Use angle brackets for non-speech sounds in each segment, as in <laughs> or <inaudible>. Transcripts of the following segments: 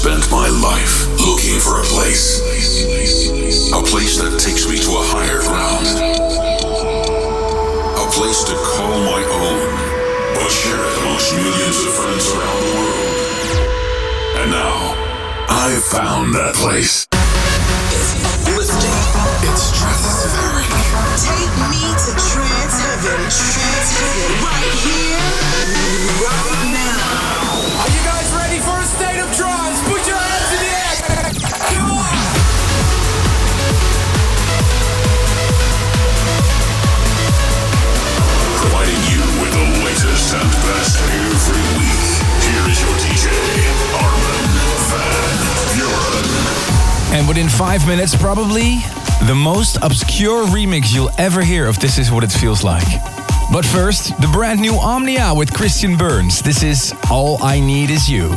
spent my life looking for a place. A place that takes me to a higher ground. A place to call my own, but share it amongst millions of friends around the world. And now, I've found that place. It's uplifting. It's stratospheric. Take me to trance heaven. Trance heaven. Right here, And within five minutes, probably the most obscure remix you'll ever hear of This Is What It Feels Like. But first, the brand new Omnia with Christian Burns. This is All I Need Is You.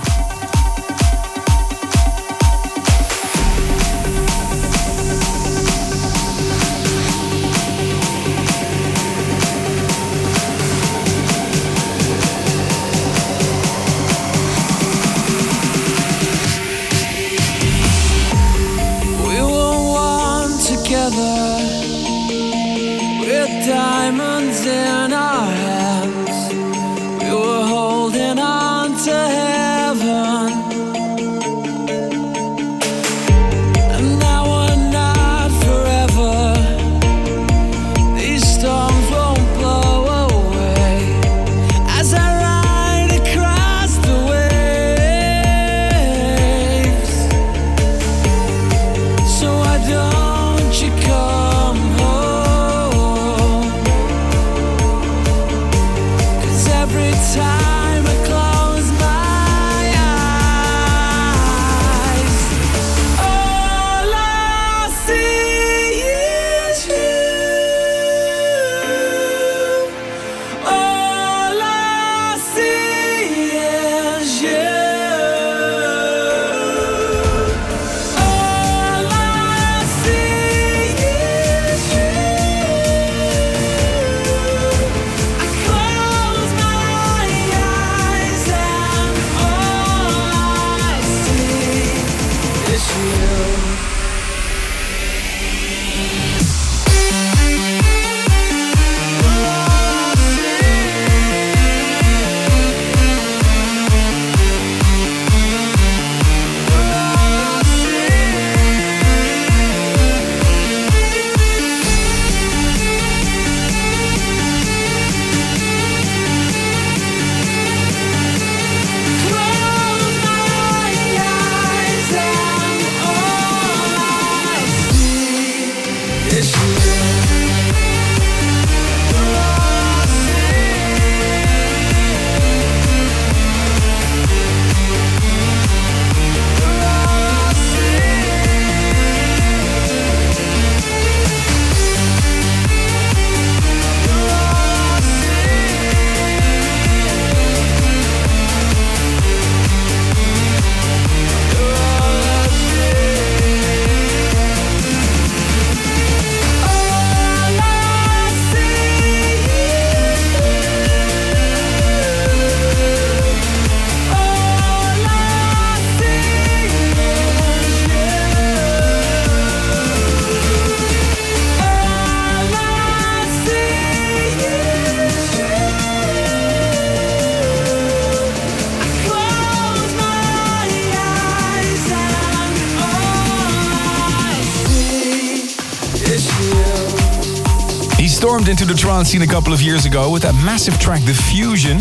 Into the trance scene a couple of years ago with that massive track, The Fusion.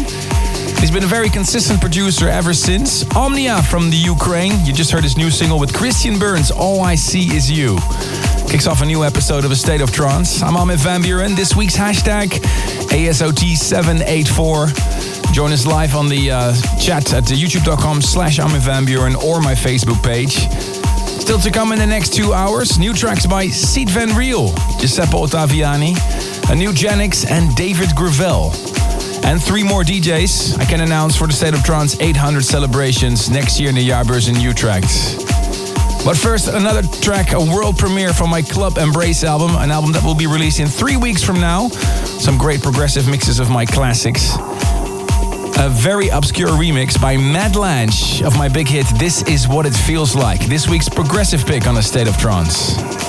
He's been a very consistent producer ever since. Omnia from the Ukraine. You just heard his new single with Christian Burns, All I See Is You. Kicks off a new episode of A State of Trance. I'm Armin van Buuren. This week's hashtag ASOT784. Join us live on the uh, chat at youtube.com slash Armin van Buuren or my Facebook page. Still to come in the next two hours, new tracks by Sied van Riel, Giuseppe Ottaviani, a new and David Gravell. And three more DJs I can announce for the State of Trance 800 celebrations next year in the Jaarbeurs in Utrecht. But first, another track, a world premiere from my Club Embrace album, an album that will be released in three weeks from now. Some great progressive mixes of my classics. a very obscure remix by Mad Lange of my big hit This Is What It Feels Like. This week's progressive pick on a state of trance.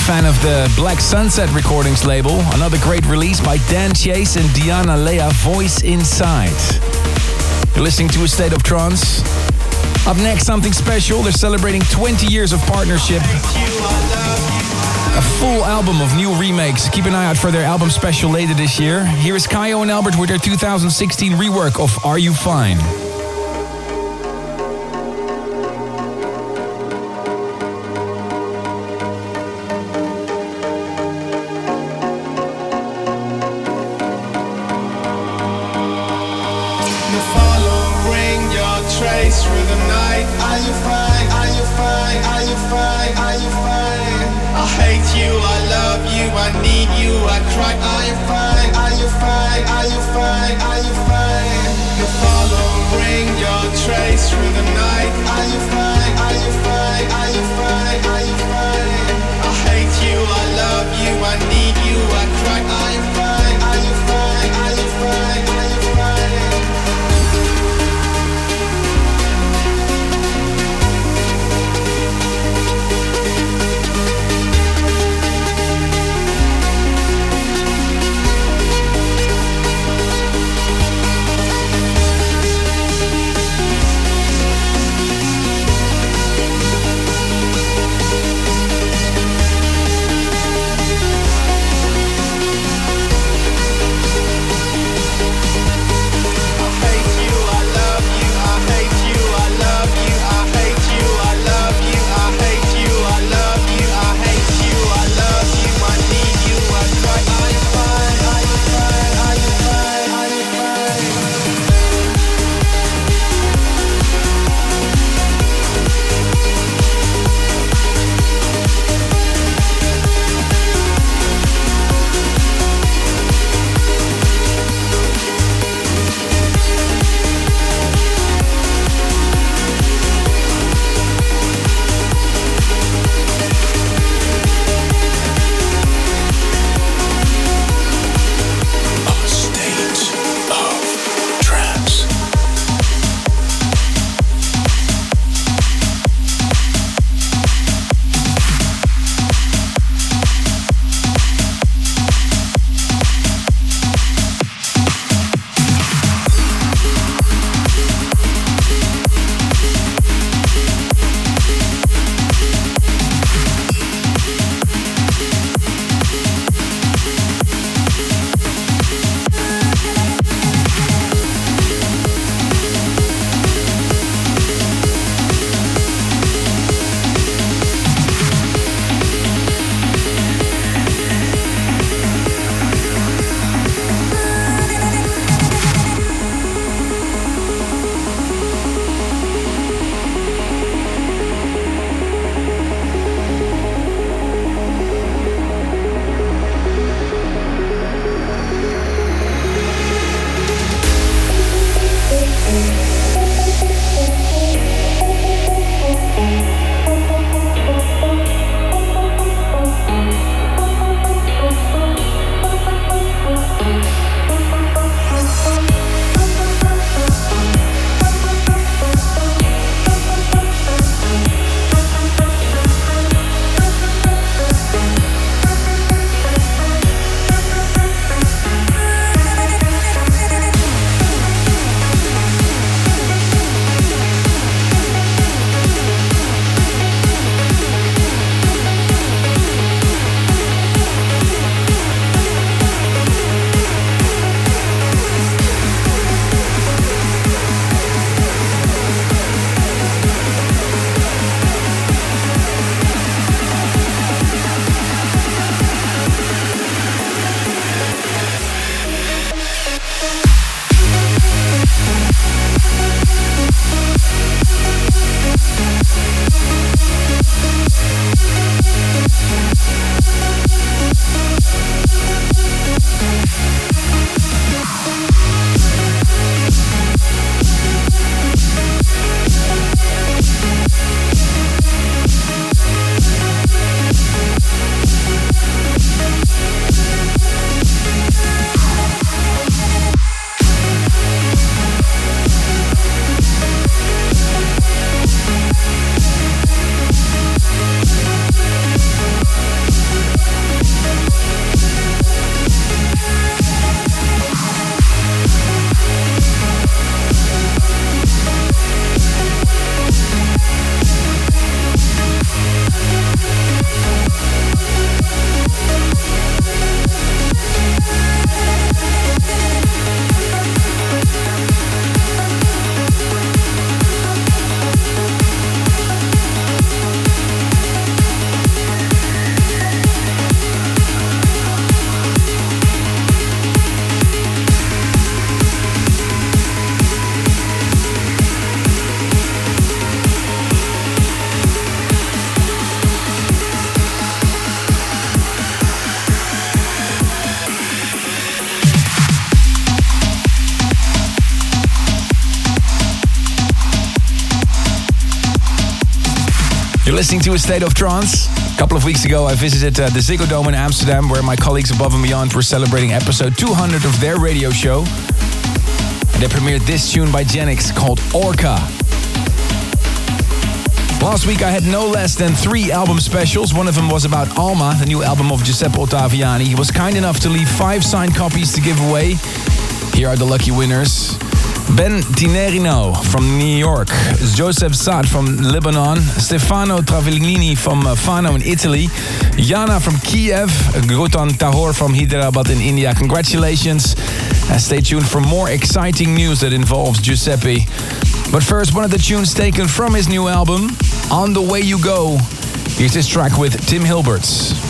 Fan of the Black Sunset Recordings label. Another great release by Dan Chase and Diana Lea, Voice Inside. You're listening to A State of Trance. Up next, something special. They're celebrating 20 years of partnership. A full album of new remakes. Keep an eye out for their album special later this year. Here is Kyau and Albert with their 2016 rework of Are You Fine? A State of Trance. A couple of weeks ago, I visited uh, the Ziggo Dome in Amsterdam, where my colleagues above and beyond were celebrating episode 200 of their radio show. And they premiered this tune by Genix called Orca. Last week, I had no less than three album specials. One of them was about Alma, the new album of Giuseppe Ottaviani. He was kind enough to leave five signed copies to give away. Here are the lucky winners. Ben Tinerino from New York, Joseph Saad from Lebanon, Stefano Travellini from uh, Fano in Italy, Jana from Kiev, Grutan Tahor from Hyderabad in India. Congratulations. And stay tuned for more exciting news that involves Giuseppe. But first, one of the tunes taken from his new album, On the Way You Go. Here's this track with Tim Hilberts.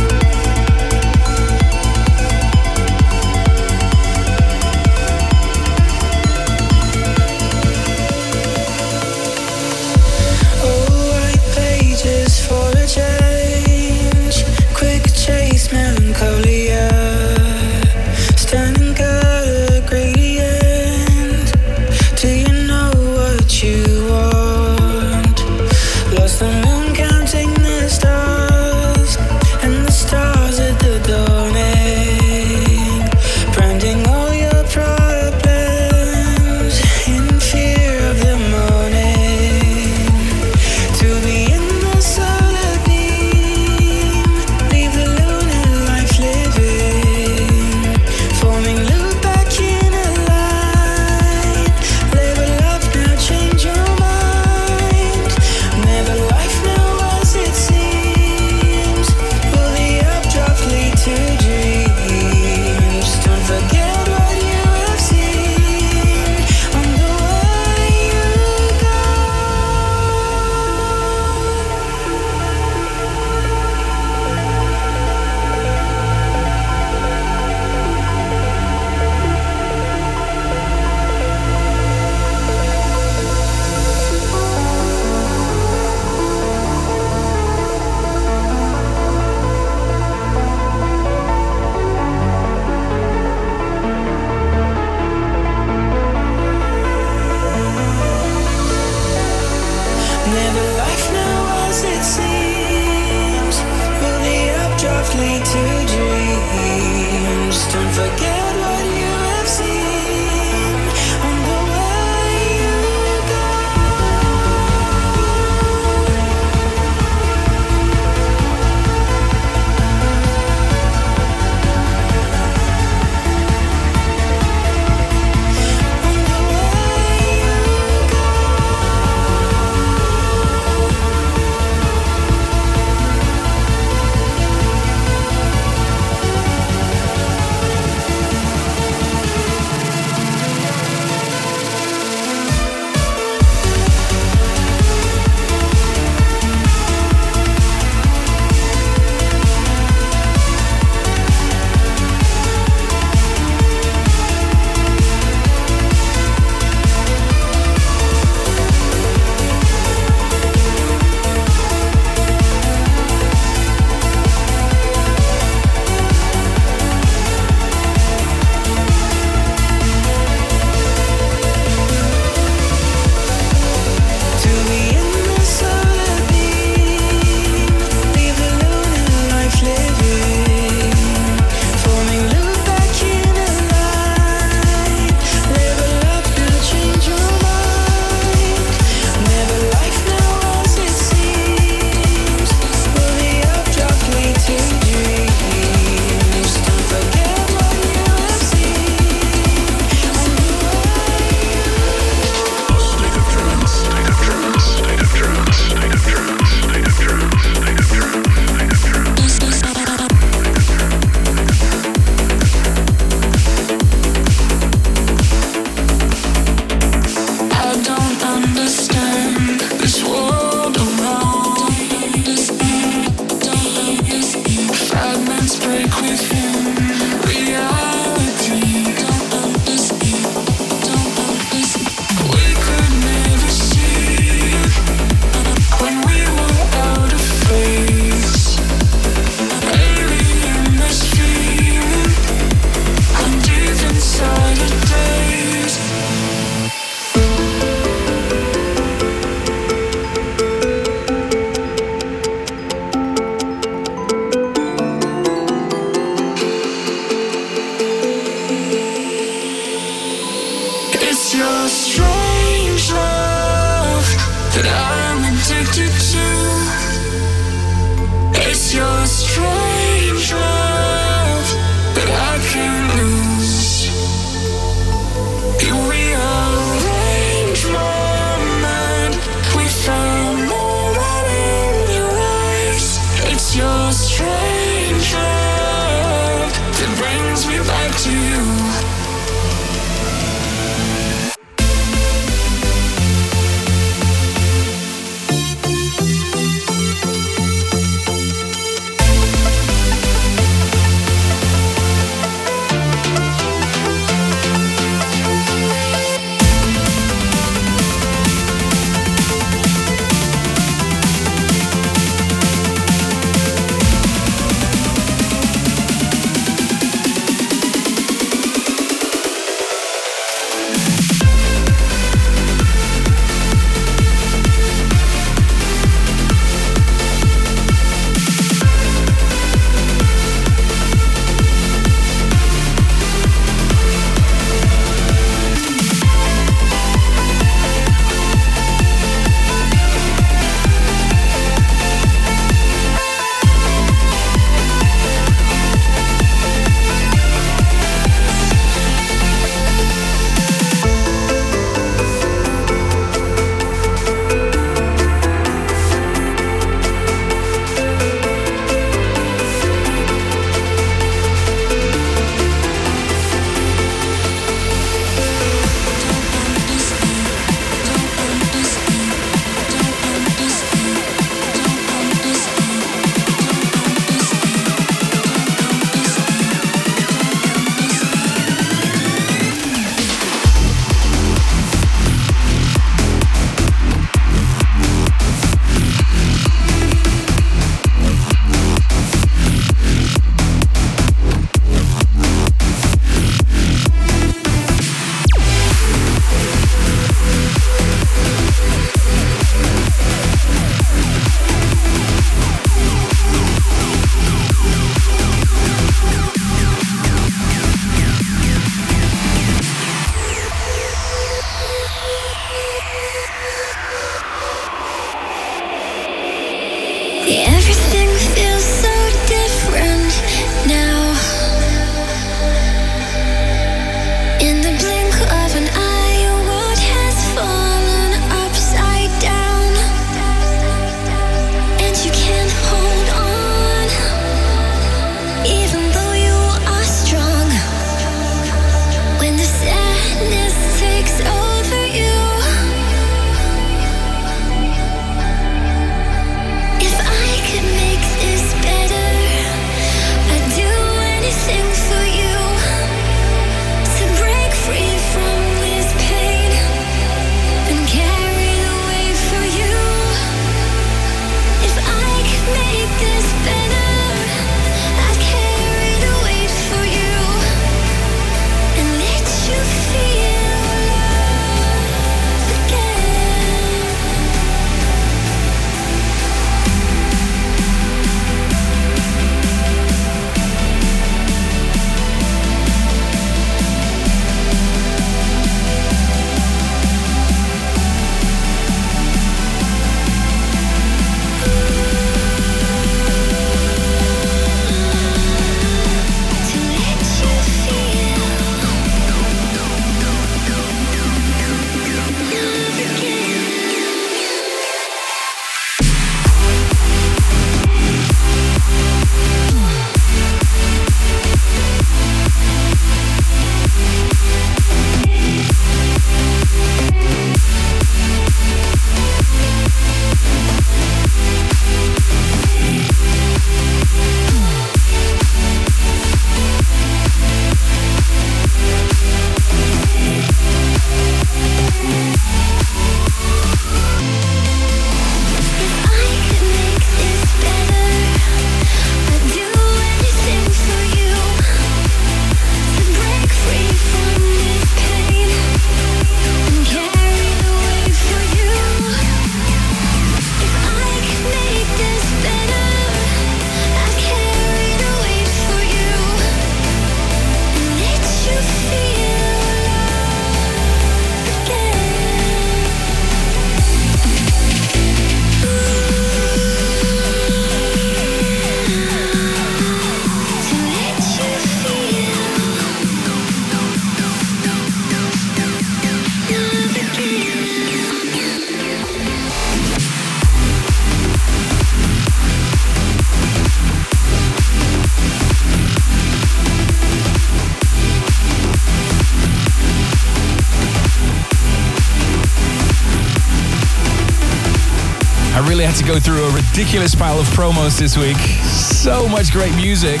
Really had to go through a ridiculous pile of promos this week. So much great music.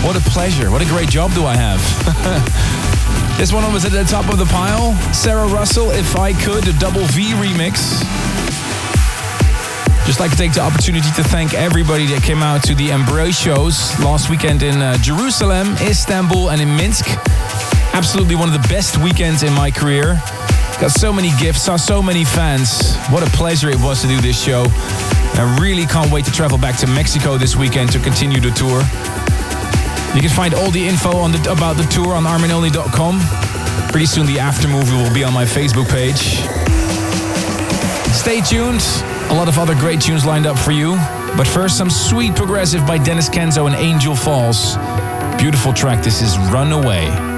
What a pleasure. What a great job do I have. <laughs> this one was at the top of the pile. Sarah Russell, If I Could, a double V remix. Just like to take the opportunity to thank everybody that came out to the Embrace shows last weekend in uh, Jerusalem, Istanbul, and in Minsk. Absolutely one of the best weekends in my career. Got so many gifts, saw so many fans. What a pleasure it was to do this show. I really can't wait to travel back to Mexico this weekend to continue the tour. You can find all the info on the, about the tour on arminonly.com. Pretty soon the after movie will be on my Facebook page. Stay tuned. A lot of other great tunes lined up for you. But first, some sweet progressive by Denis Kenzo and Angel Falls. Beautiful track. This is Runaway.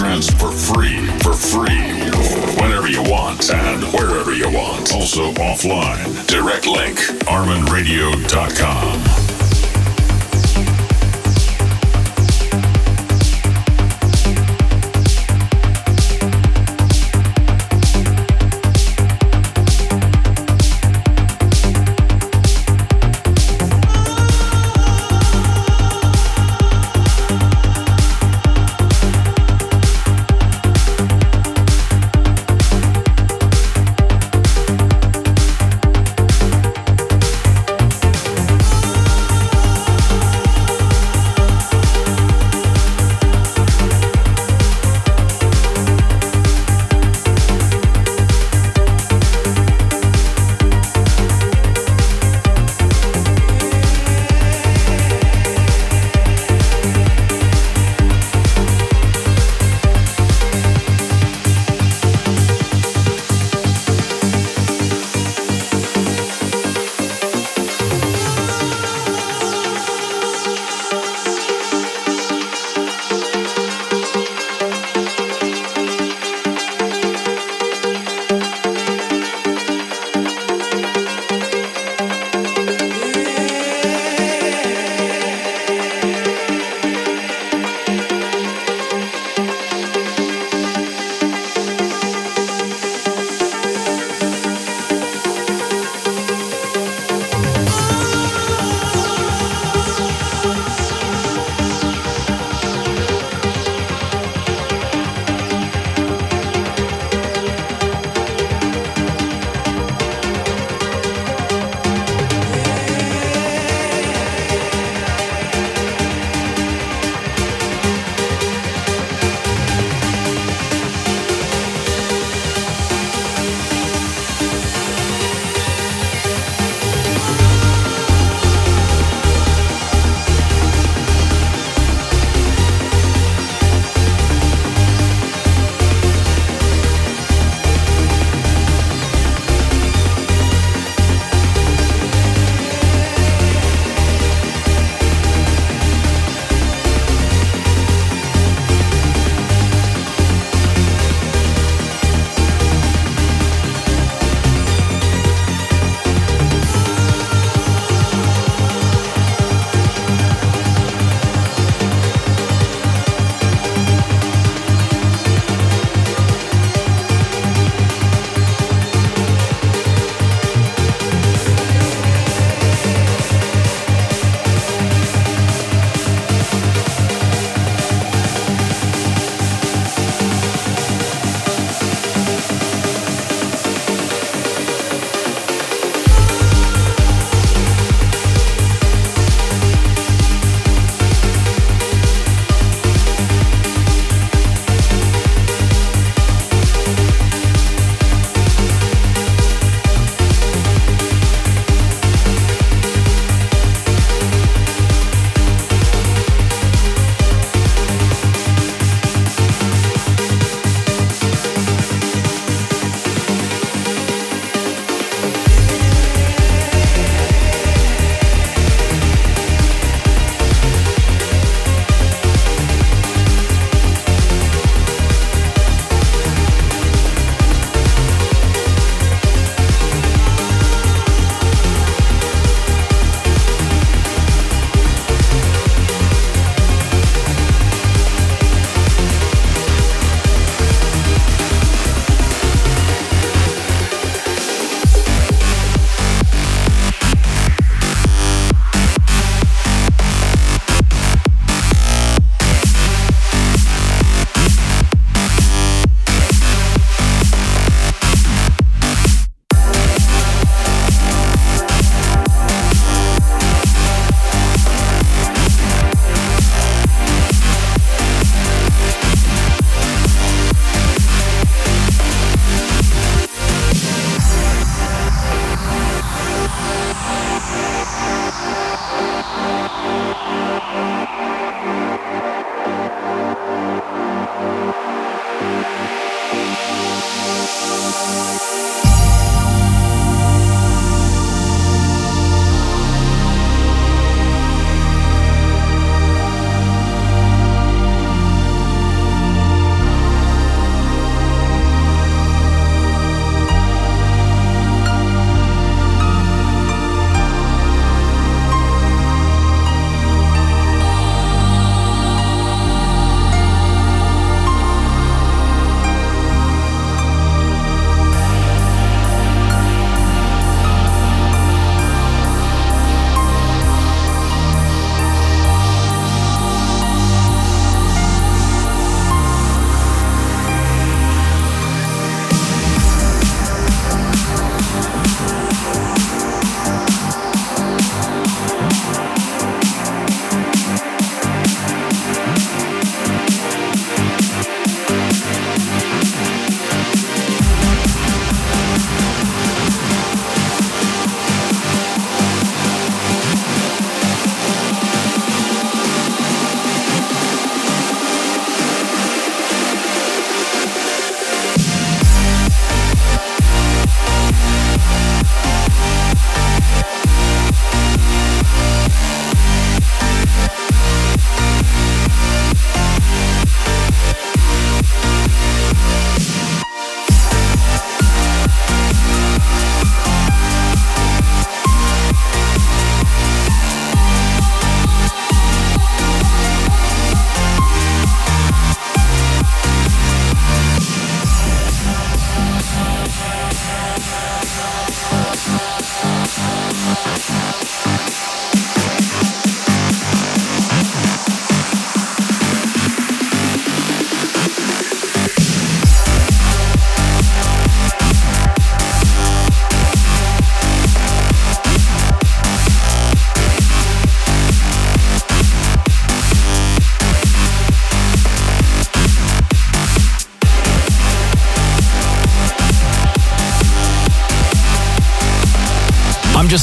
for free, for free, whenever you want and wherever you want. Also offline. Direct link, arminradio.com.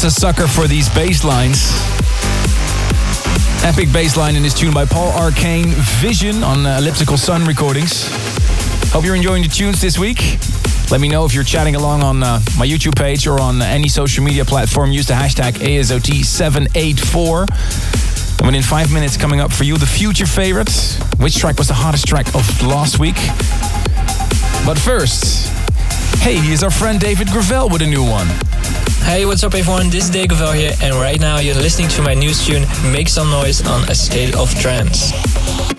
just a sucker for these bass lines. Epic bass line in this tune by Paul Arcane Vision on uh, Elliptical Sun recordings. Hope you're enjoying the tunes this week. Let me know if you're chatting along on uh, my YouTube page or on any social media platform. Use the hashtag ASOT784. And within five minutes, coming up for you, the future favorite. Which track was the hottest track of last week? But first, hey, here's our friend David Gravell with a new one. Hey, what's up everyone? This is Dave Gravell here, and right now you're listening to my new tune, Make Some Noise on A State of Trance.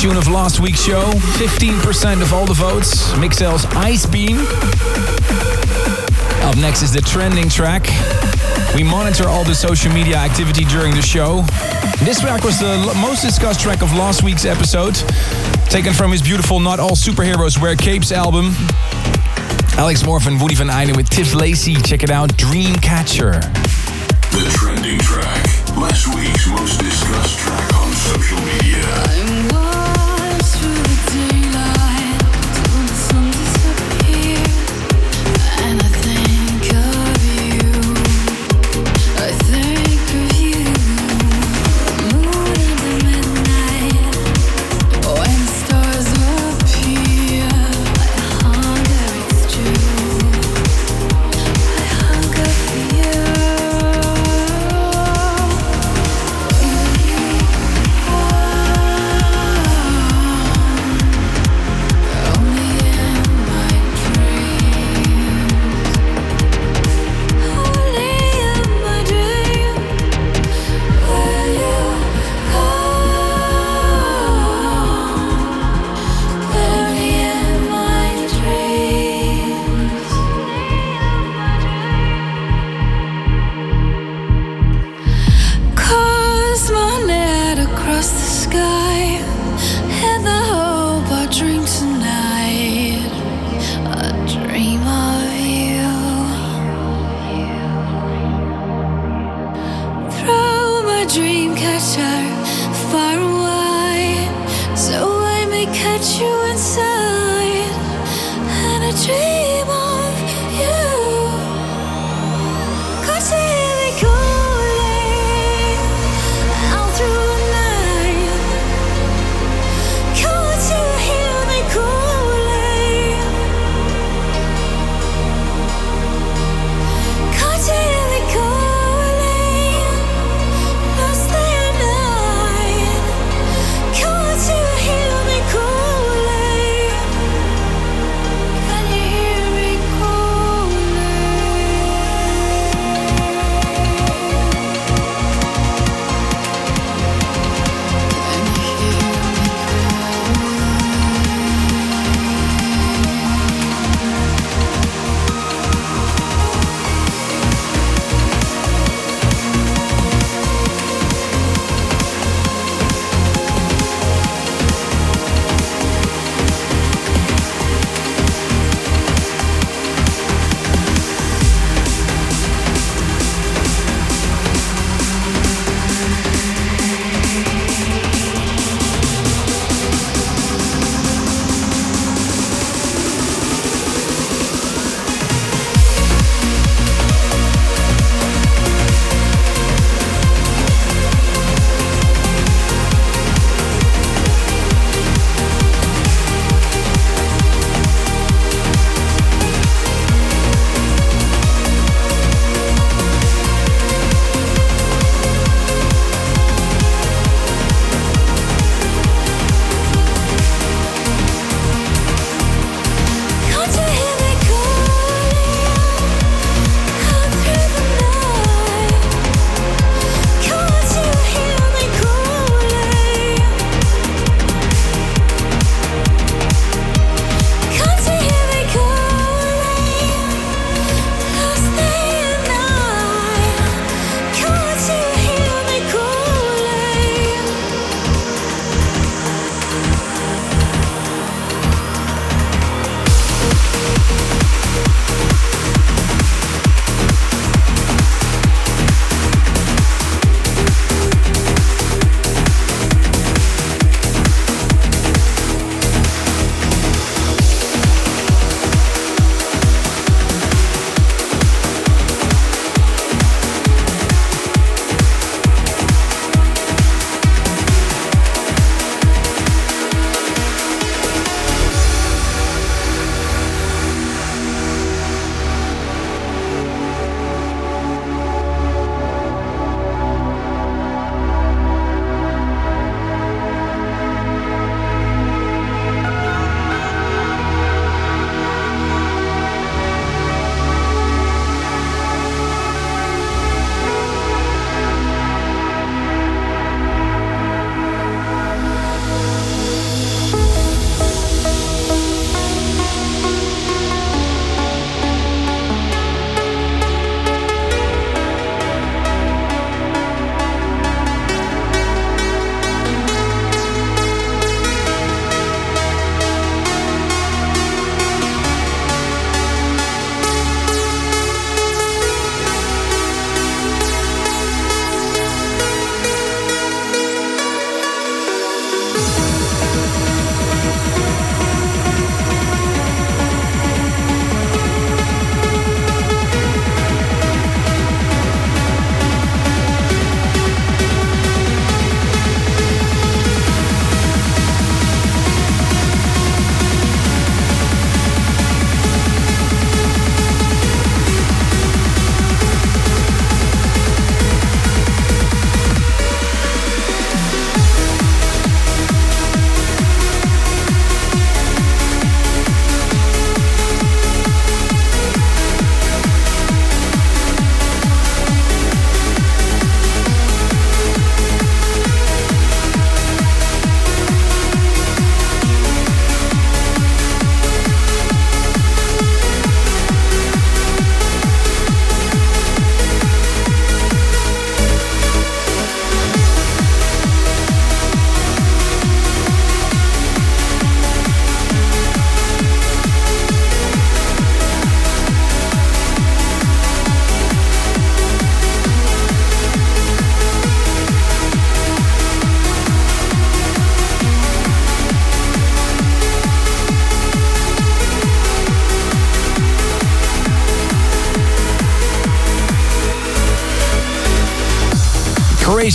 Voted tune of last week's show. 15% of all the votes. Mixel's Ice Beam. Up next is the trending track. We monitor all the social media activity during the show. This track was the most discussed track of last week's episode, taken from his beautiful Not All Superheroes Wear Capes album. Alex Morph and Woody Van Eyden with Tiff Lacey. Check it out, Dreamcatcher. The trending track. Last week's most discussed track on social media.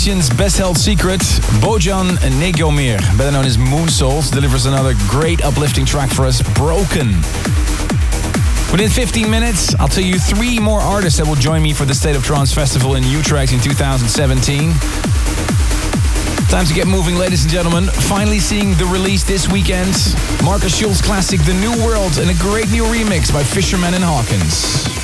Nation's best held secret, Bojan Negomir, better known as Moon Souls, delivers another great uplifting track for us, Broken. Within 15 minutes, I'll tell you three more artists that will join me for the State of Trance Festival in Utrecht in 2017. Time to get moving, ladies and gentlemen. Finally seeing the release this weekend. Markus Schulz classic The New World and a great new remix by Fisherman and Hawkins.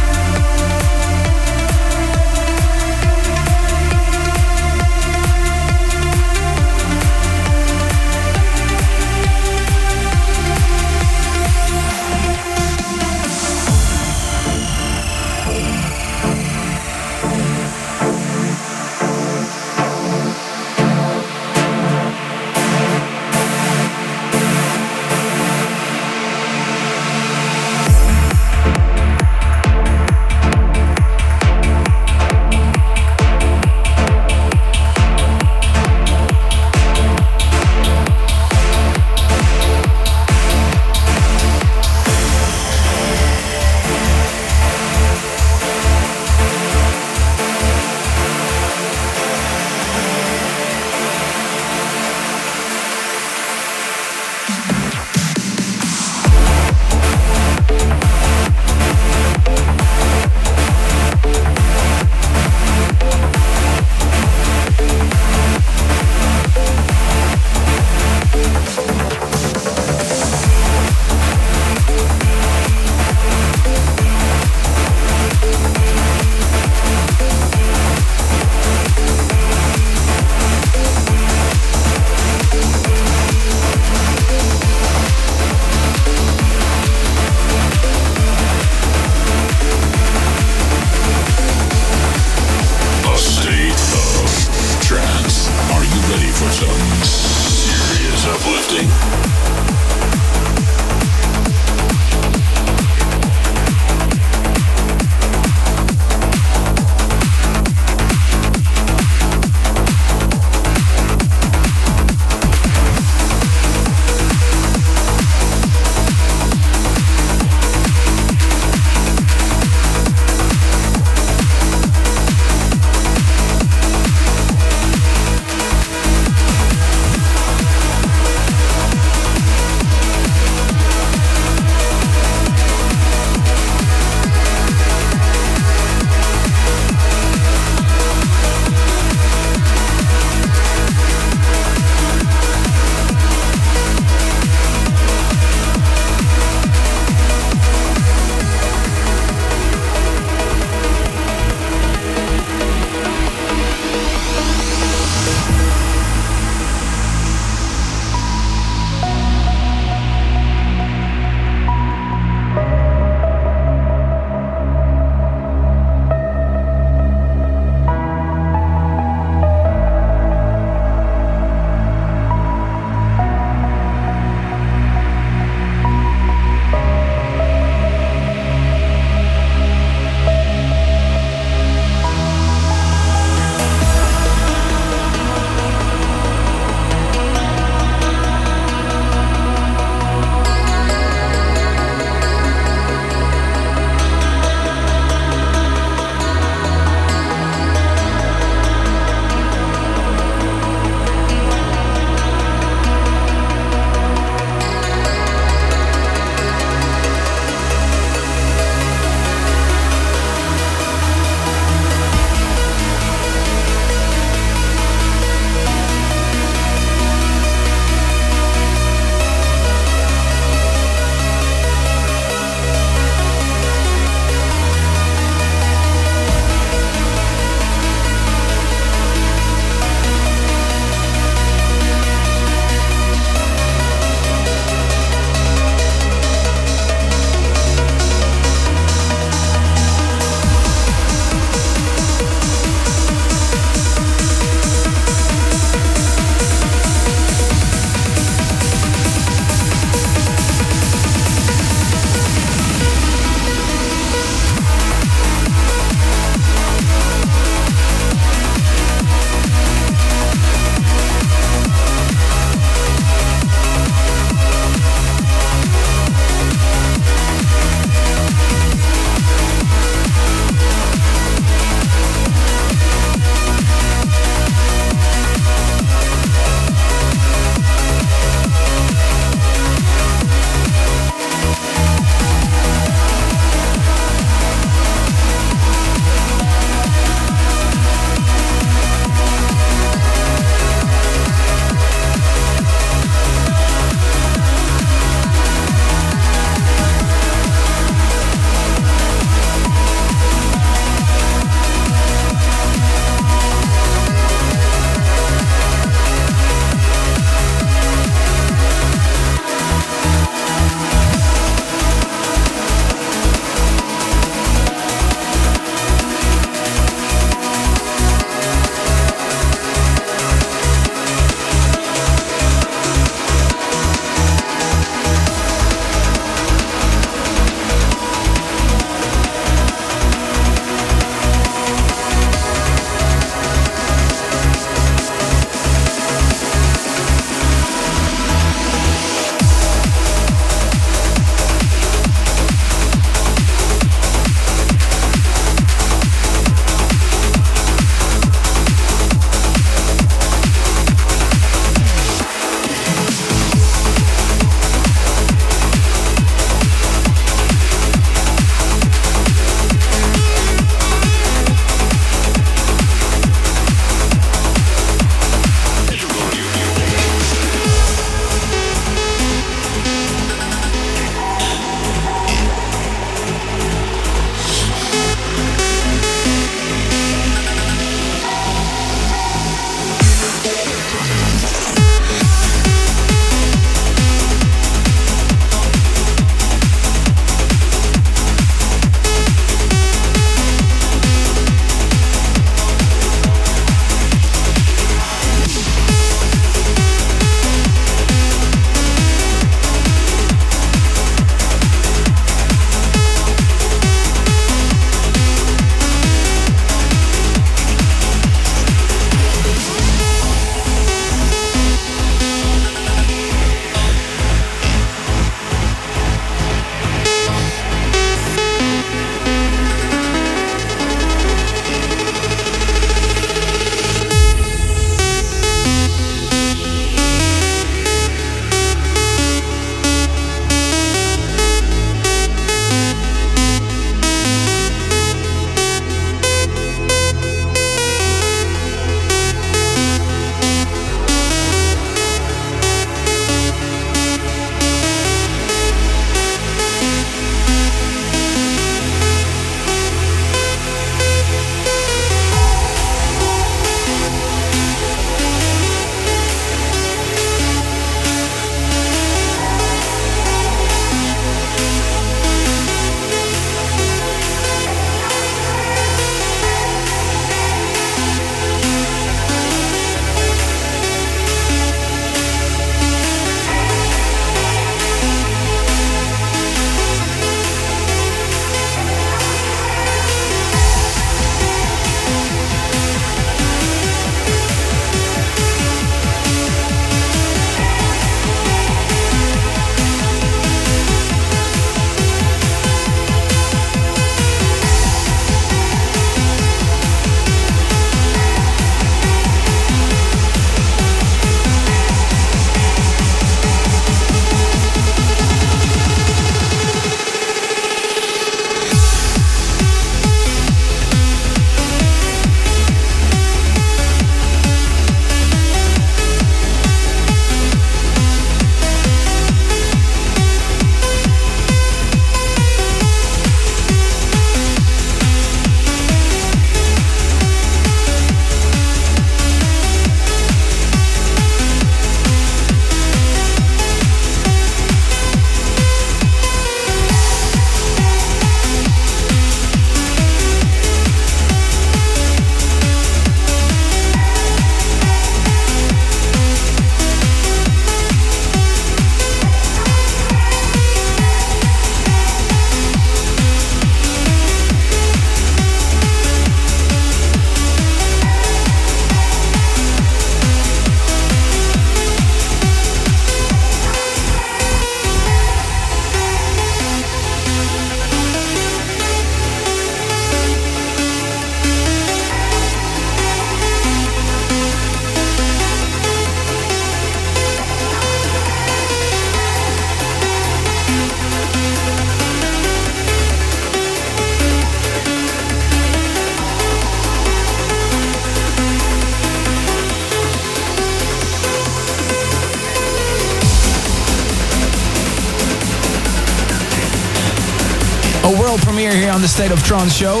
State of Trance show.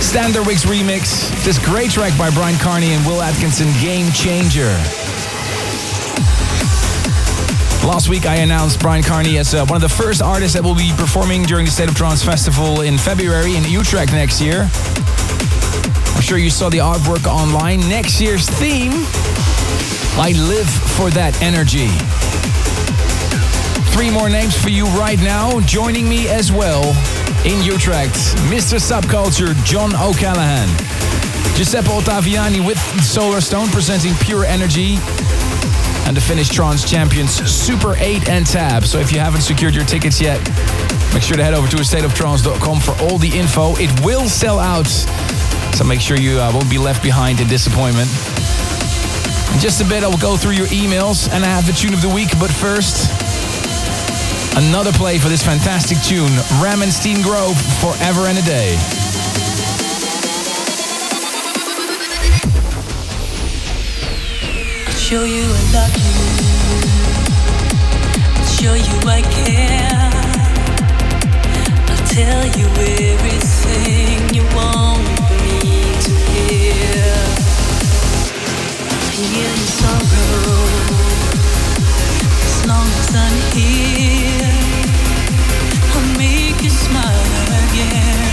Standerwick's remix. This great track by Bryan Kearney and Will Atkinson, Game Changer. Last week I announced Bryan Kearney as uh, one of the first artists that will be performing during the State of Trance Festival in February in Utrecht next year. I'm sure you saw the artwork online. Next year's theme, I live for that energy. Three more names for you right now. Joining me as well in Utrecht, Mr. Subculture, John O'Callaghan. Giuseppe Ottaviani with Solarstone presenting Pure Energy. And the Finnish Trance champions, Super 8 and Tab. So if you haven't secured your tickets yet, make sure to head over to stateoftrance.com for all the info. It will sell out, so make sure you uh, won't be left behind in disappointment. In just a bit, I will go through your emails and I have the tune of the week. But first, another play for this fantastic tune Ramenstein Grove, Forever and a Day. Show you I love you. Show you I care. I'll tell you everything you want me to hear. Sorrow I'm here. I'll make you smile again,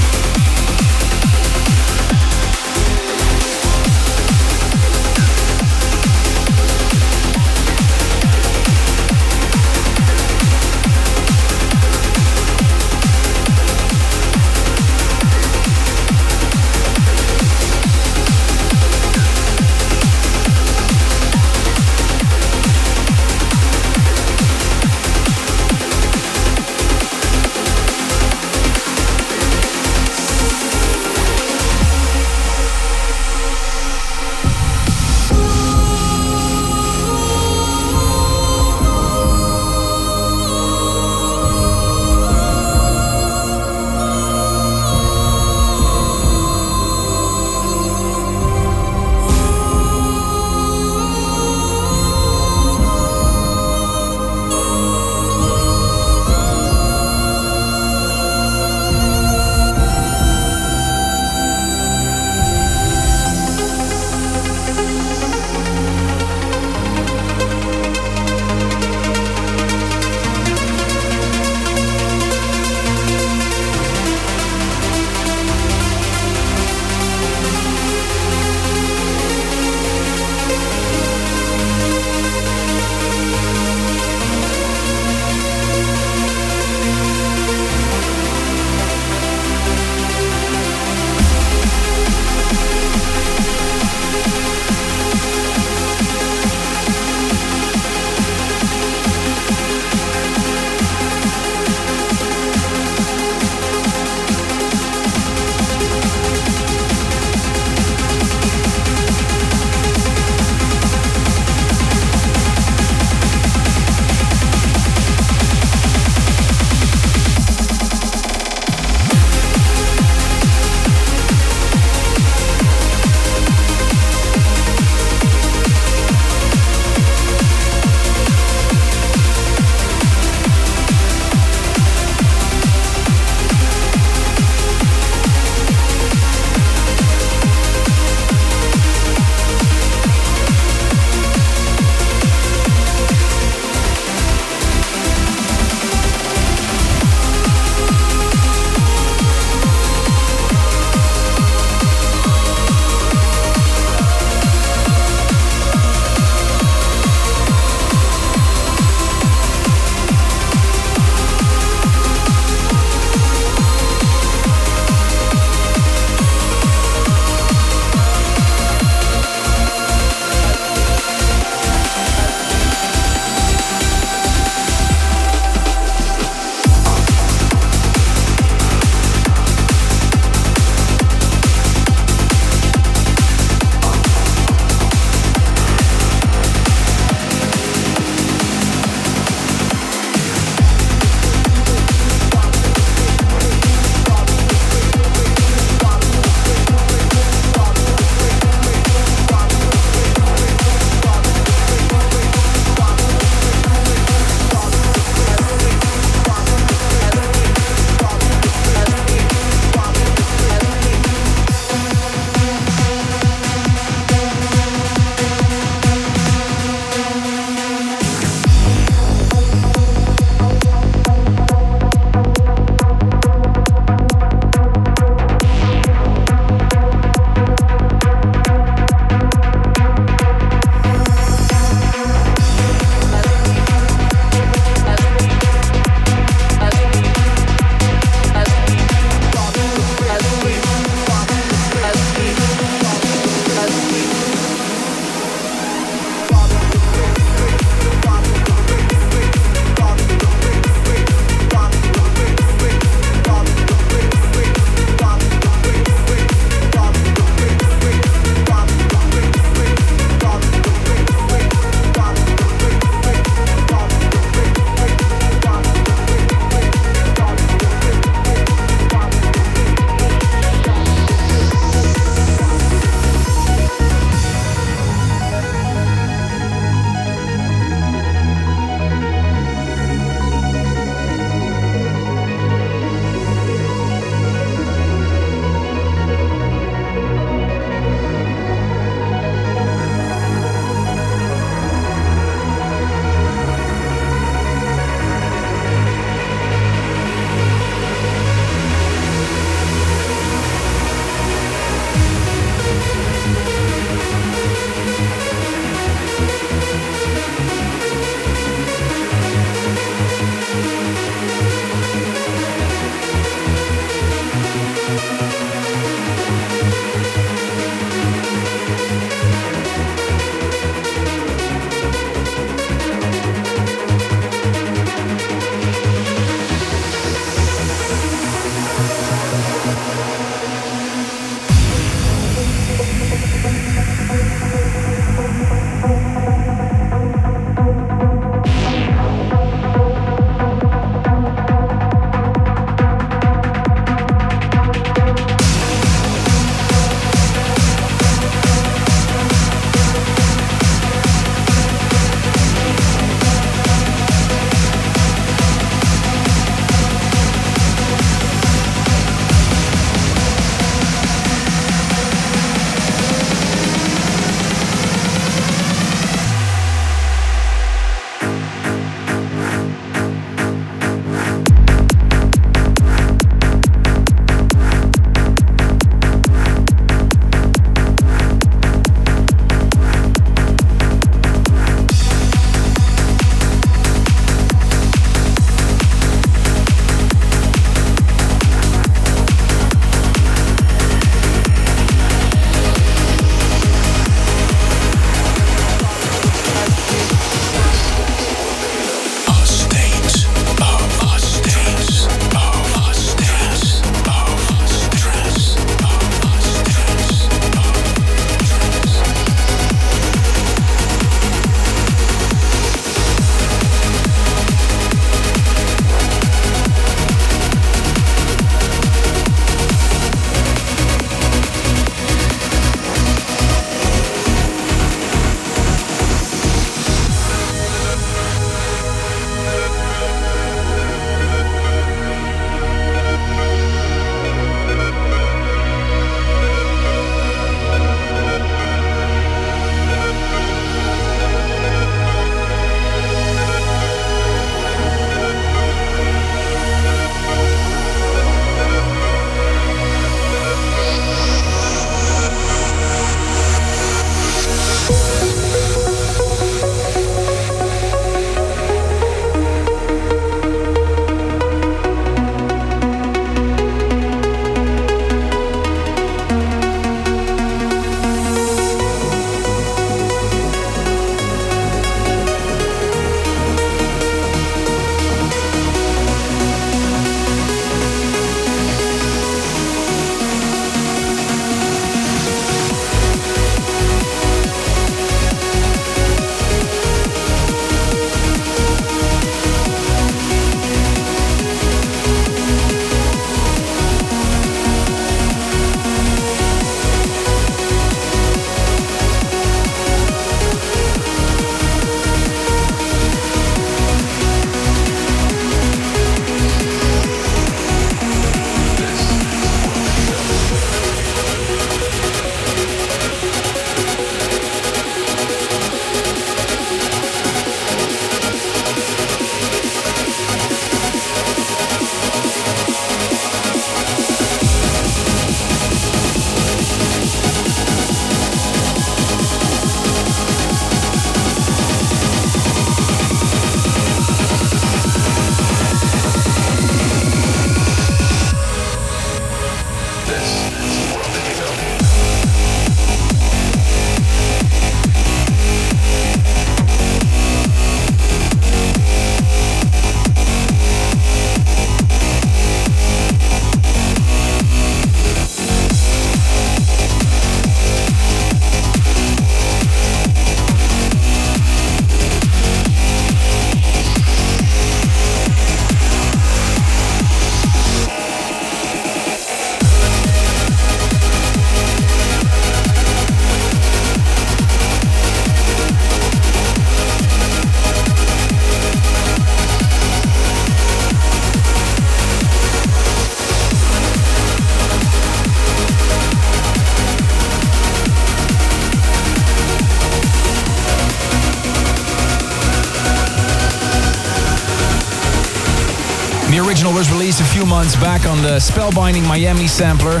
original was released a few months back on the Spellbinding Miami sampler.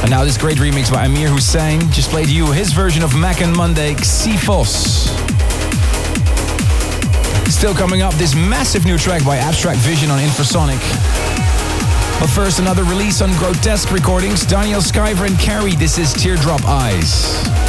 And now this great remix by Amir Hussein just played you his version of Mac and Monday, Xifos. Still coming up, this massive new track by Abstract Vision on Infrasonic. But first, another release on Grotesque Recordings, Daniel Skyver and Carrie. This is Teardrop Eyes.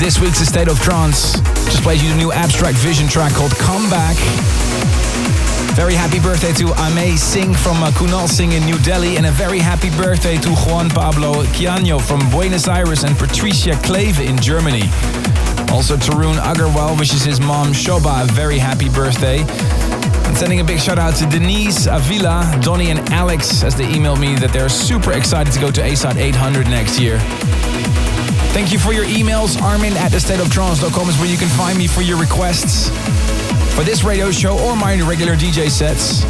This week's State of Trance. Just played you the new Abstract Vision track called Come Back. Very happy birthday to Ame Singh from uh, Kunal Singh in New Delhi. And a very happy birthday to Juan Pablo Chiano from Buenos Aires and Patricia Kleve in Germany. Also, Tarun Agarwal wishes his mom Shoba a very happy birthday. And sending a big shout out to Denise, Avila, Donnie, and Alex as they emailed me that they're super excited to go to ASOT 800 next year. Thank you for your emails. Armin at thestateoftrance.com is where you can find me for your requests for this radio show or my regular DJ sets.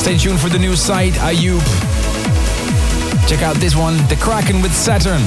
Stay tuned for the new site, Ayub. Check out this one, The Kraken with Saturn.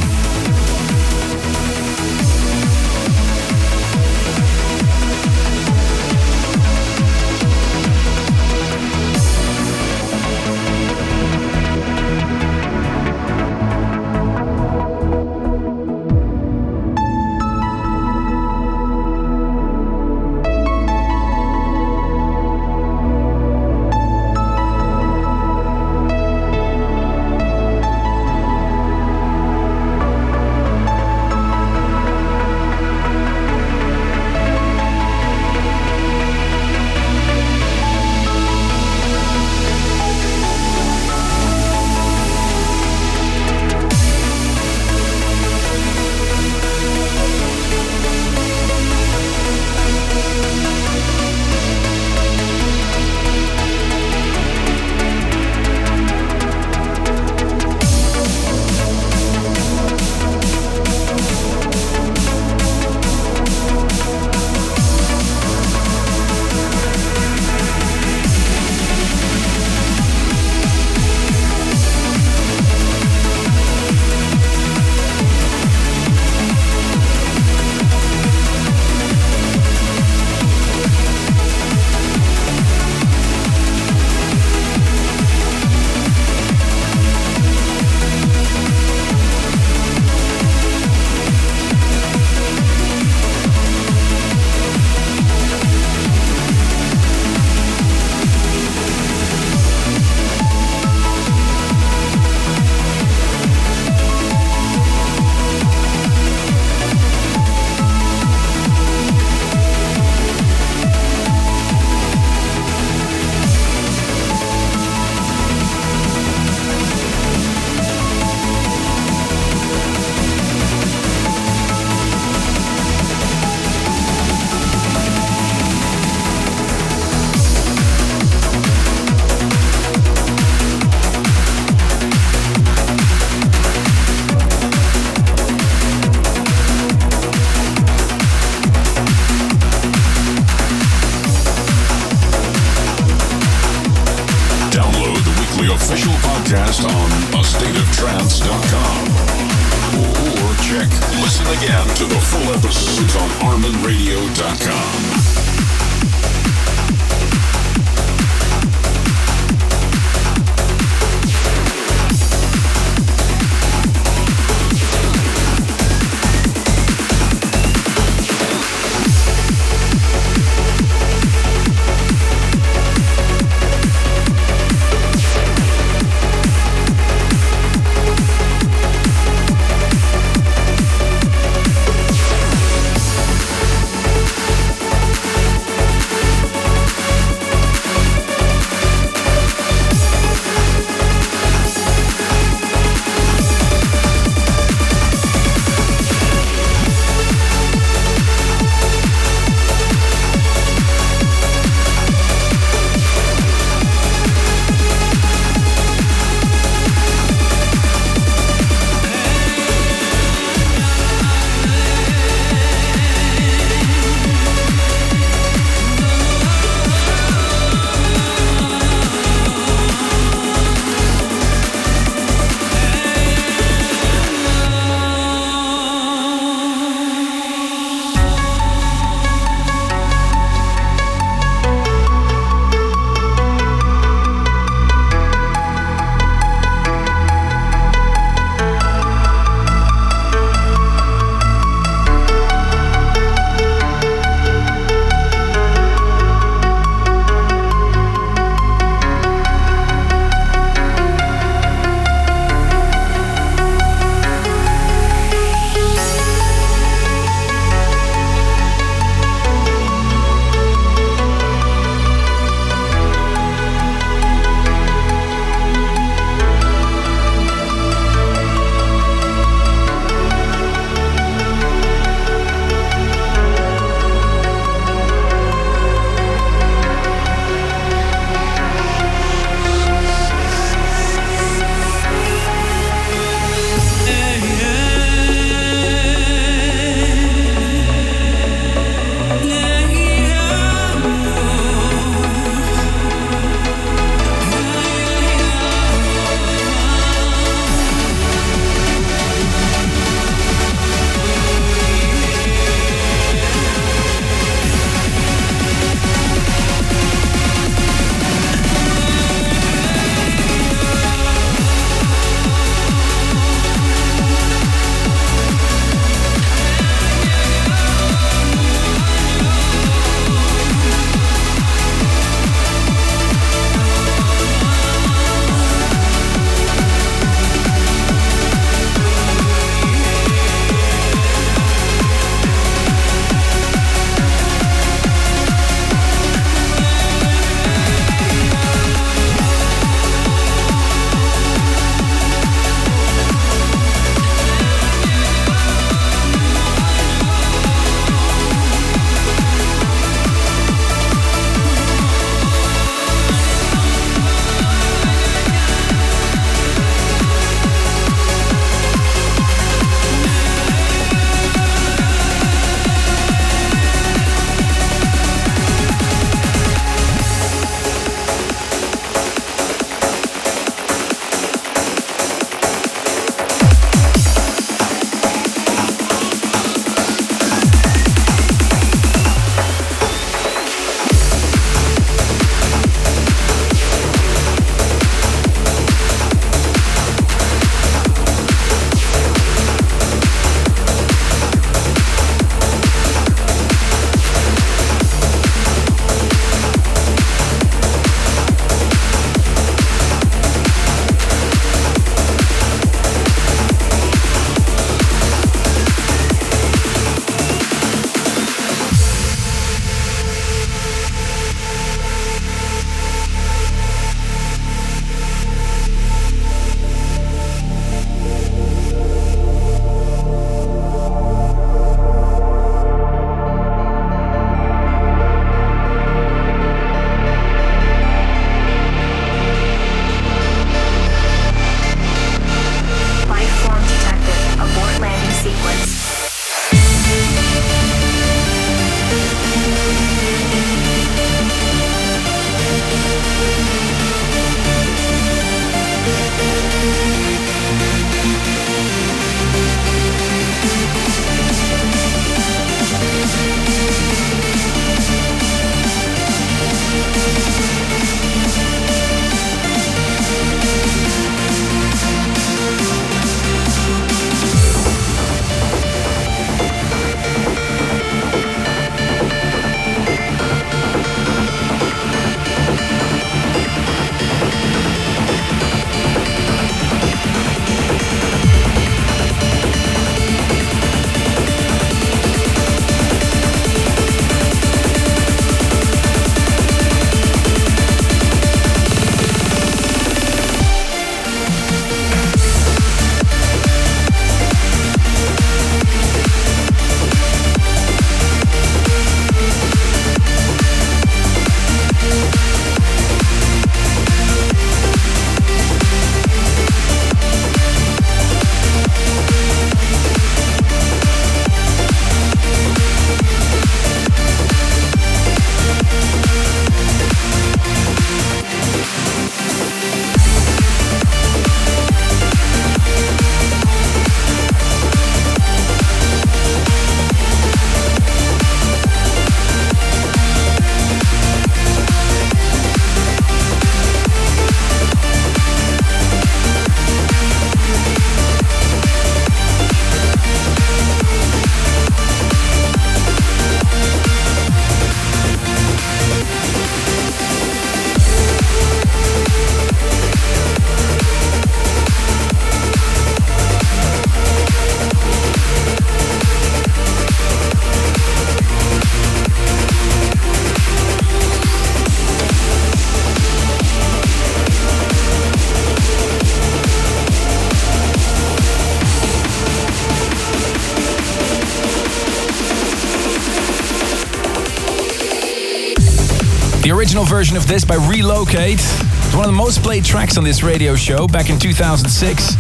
Version of this by Relocate. It's one of the most played tracks on this radio show back in 2006.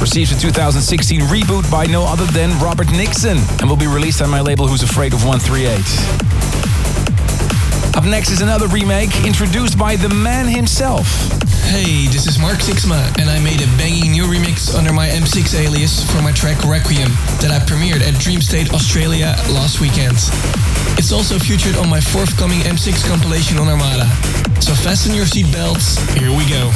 Received a 2016 reboot by no other than Robert Nickson and will be released on my label Who's Afraid of 138. Up next is another remake introduced by the man himself. Hey, this is Mark Sixma, and I made a banging new remix under my M6 alias for my track Requiem that I premiered at Dreamstate Australia last weekend. It's also featured on my forthcoming M6 compilation on Armada. So fasten your seatbelts, here we go.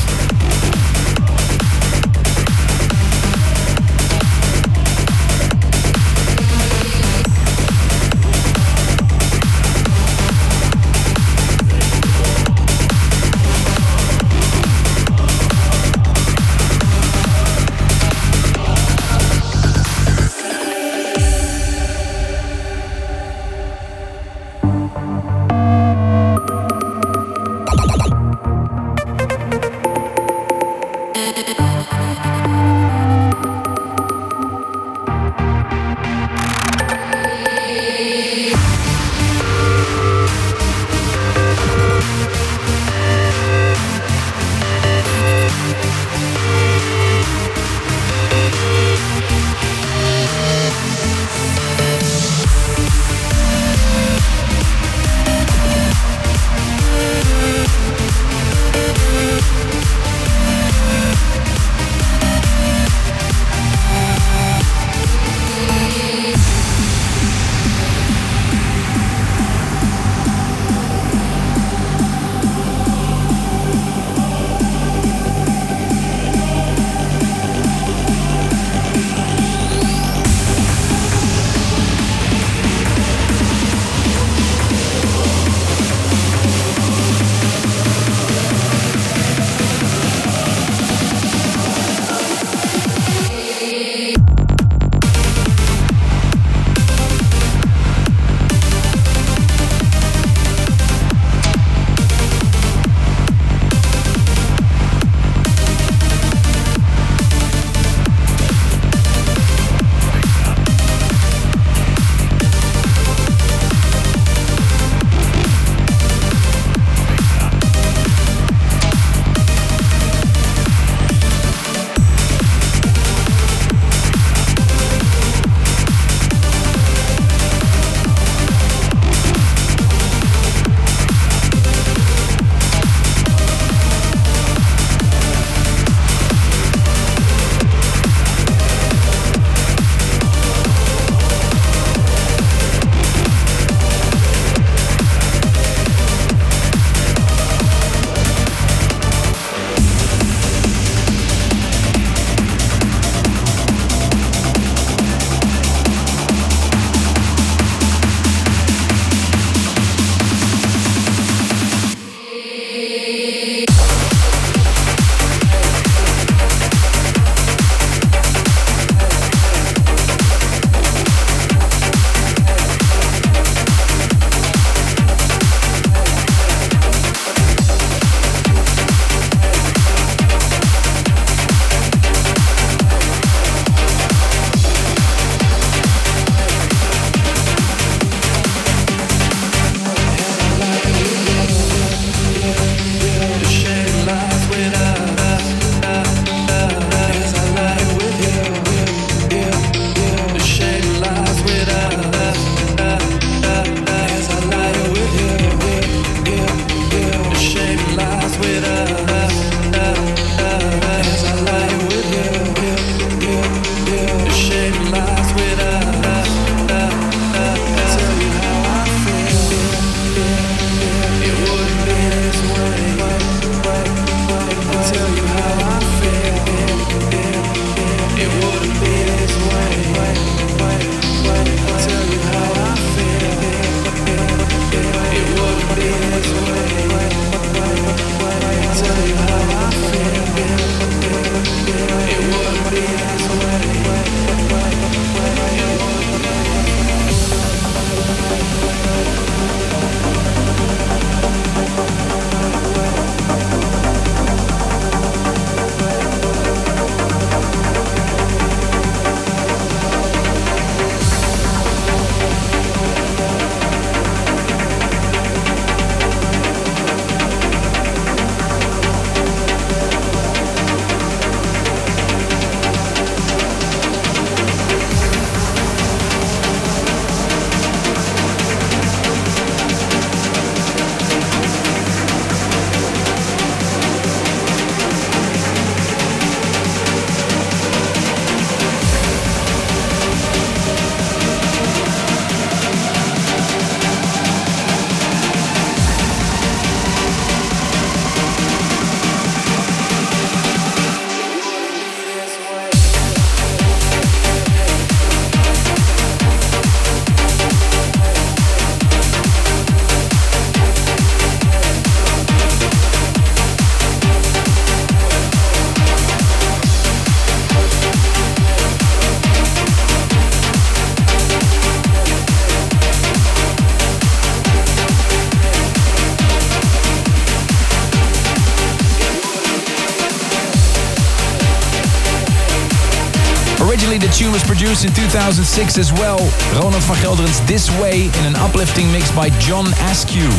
Produced in 2006 as well. Ronald van Gelderen's This Way in an uplifting mix by John Askew.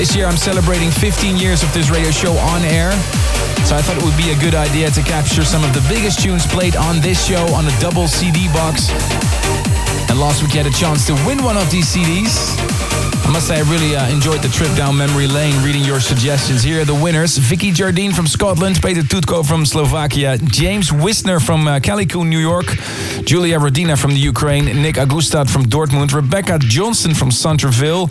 This year, I'm celebrating 15 years of this radio show on air. So I thought it would be a good idea to capture some of the biggest tunes played on this show on a double CD box. And last week, I had a chance to win one of these CDs. I must say, I really uh, enjoyed the trip down memory lane reading your suggestions. Here are the winners Vicky Jardine from Scotland, Peter Tutko from Slovakia, James Wisner from uh, Calico, New York, Julia Rodina from the Ukraine, Nick Agustad from Dortmund, Rebecca Johnson from Centerville,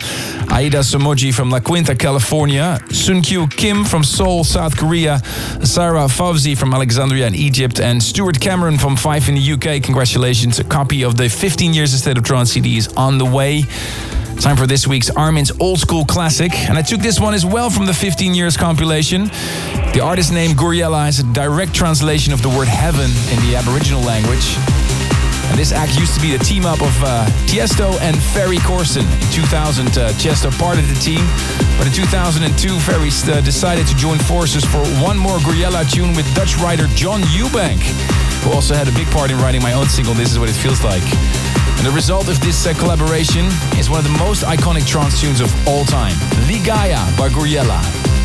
Aida Somoji from La Quinta, California, Sunkyu Kim from Seoul, South Korea, Sarah Favzi from Alexandria in Egypt, and Stuart Cameron from Fife in the UK. Congratulations. A copy of the 15 Years of State of Trance CD is on the way. Time for this week's Armin's Old School Classic. And I took this one as well from the 15 Years compilation. The artist name Gouryella is a direct translation of the word heaven in the Aboriginal language. And this act used to be the team up of uh, Tiesto and Ferry Corsten. In 2000, uh, Tiesto parted the team, but in 2002, Ferry uh, decided to join forces for one more Gouryella tune with Dutch writer John Ewbank, who also had a big part in writing my own single, This Is What It Feels Like. And the result of this uh, collaboration is one of the most iconic trance tunes of all time, Gaia by Gouryella.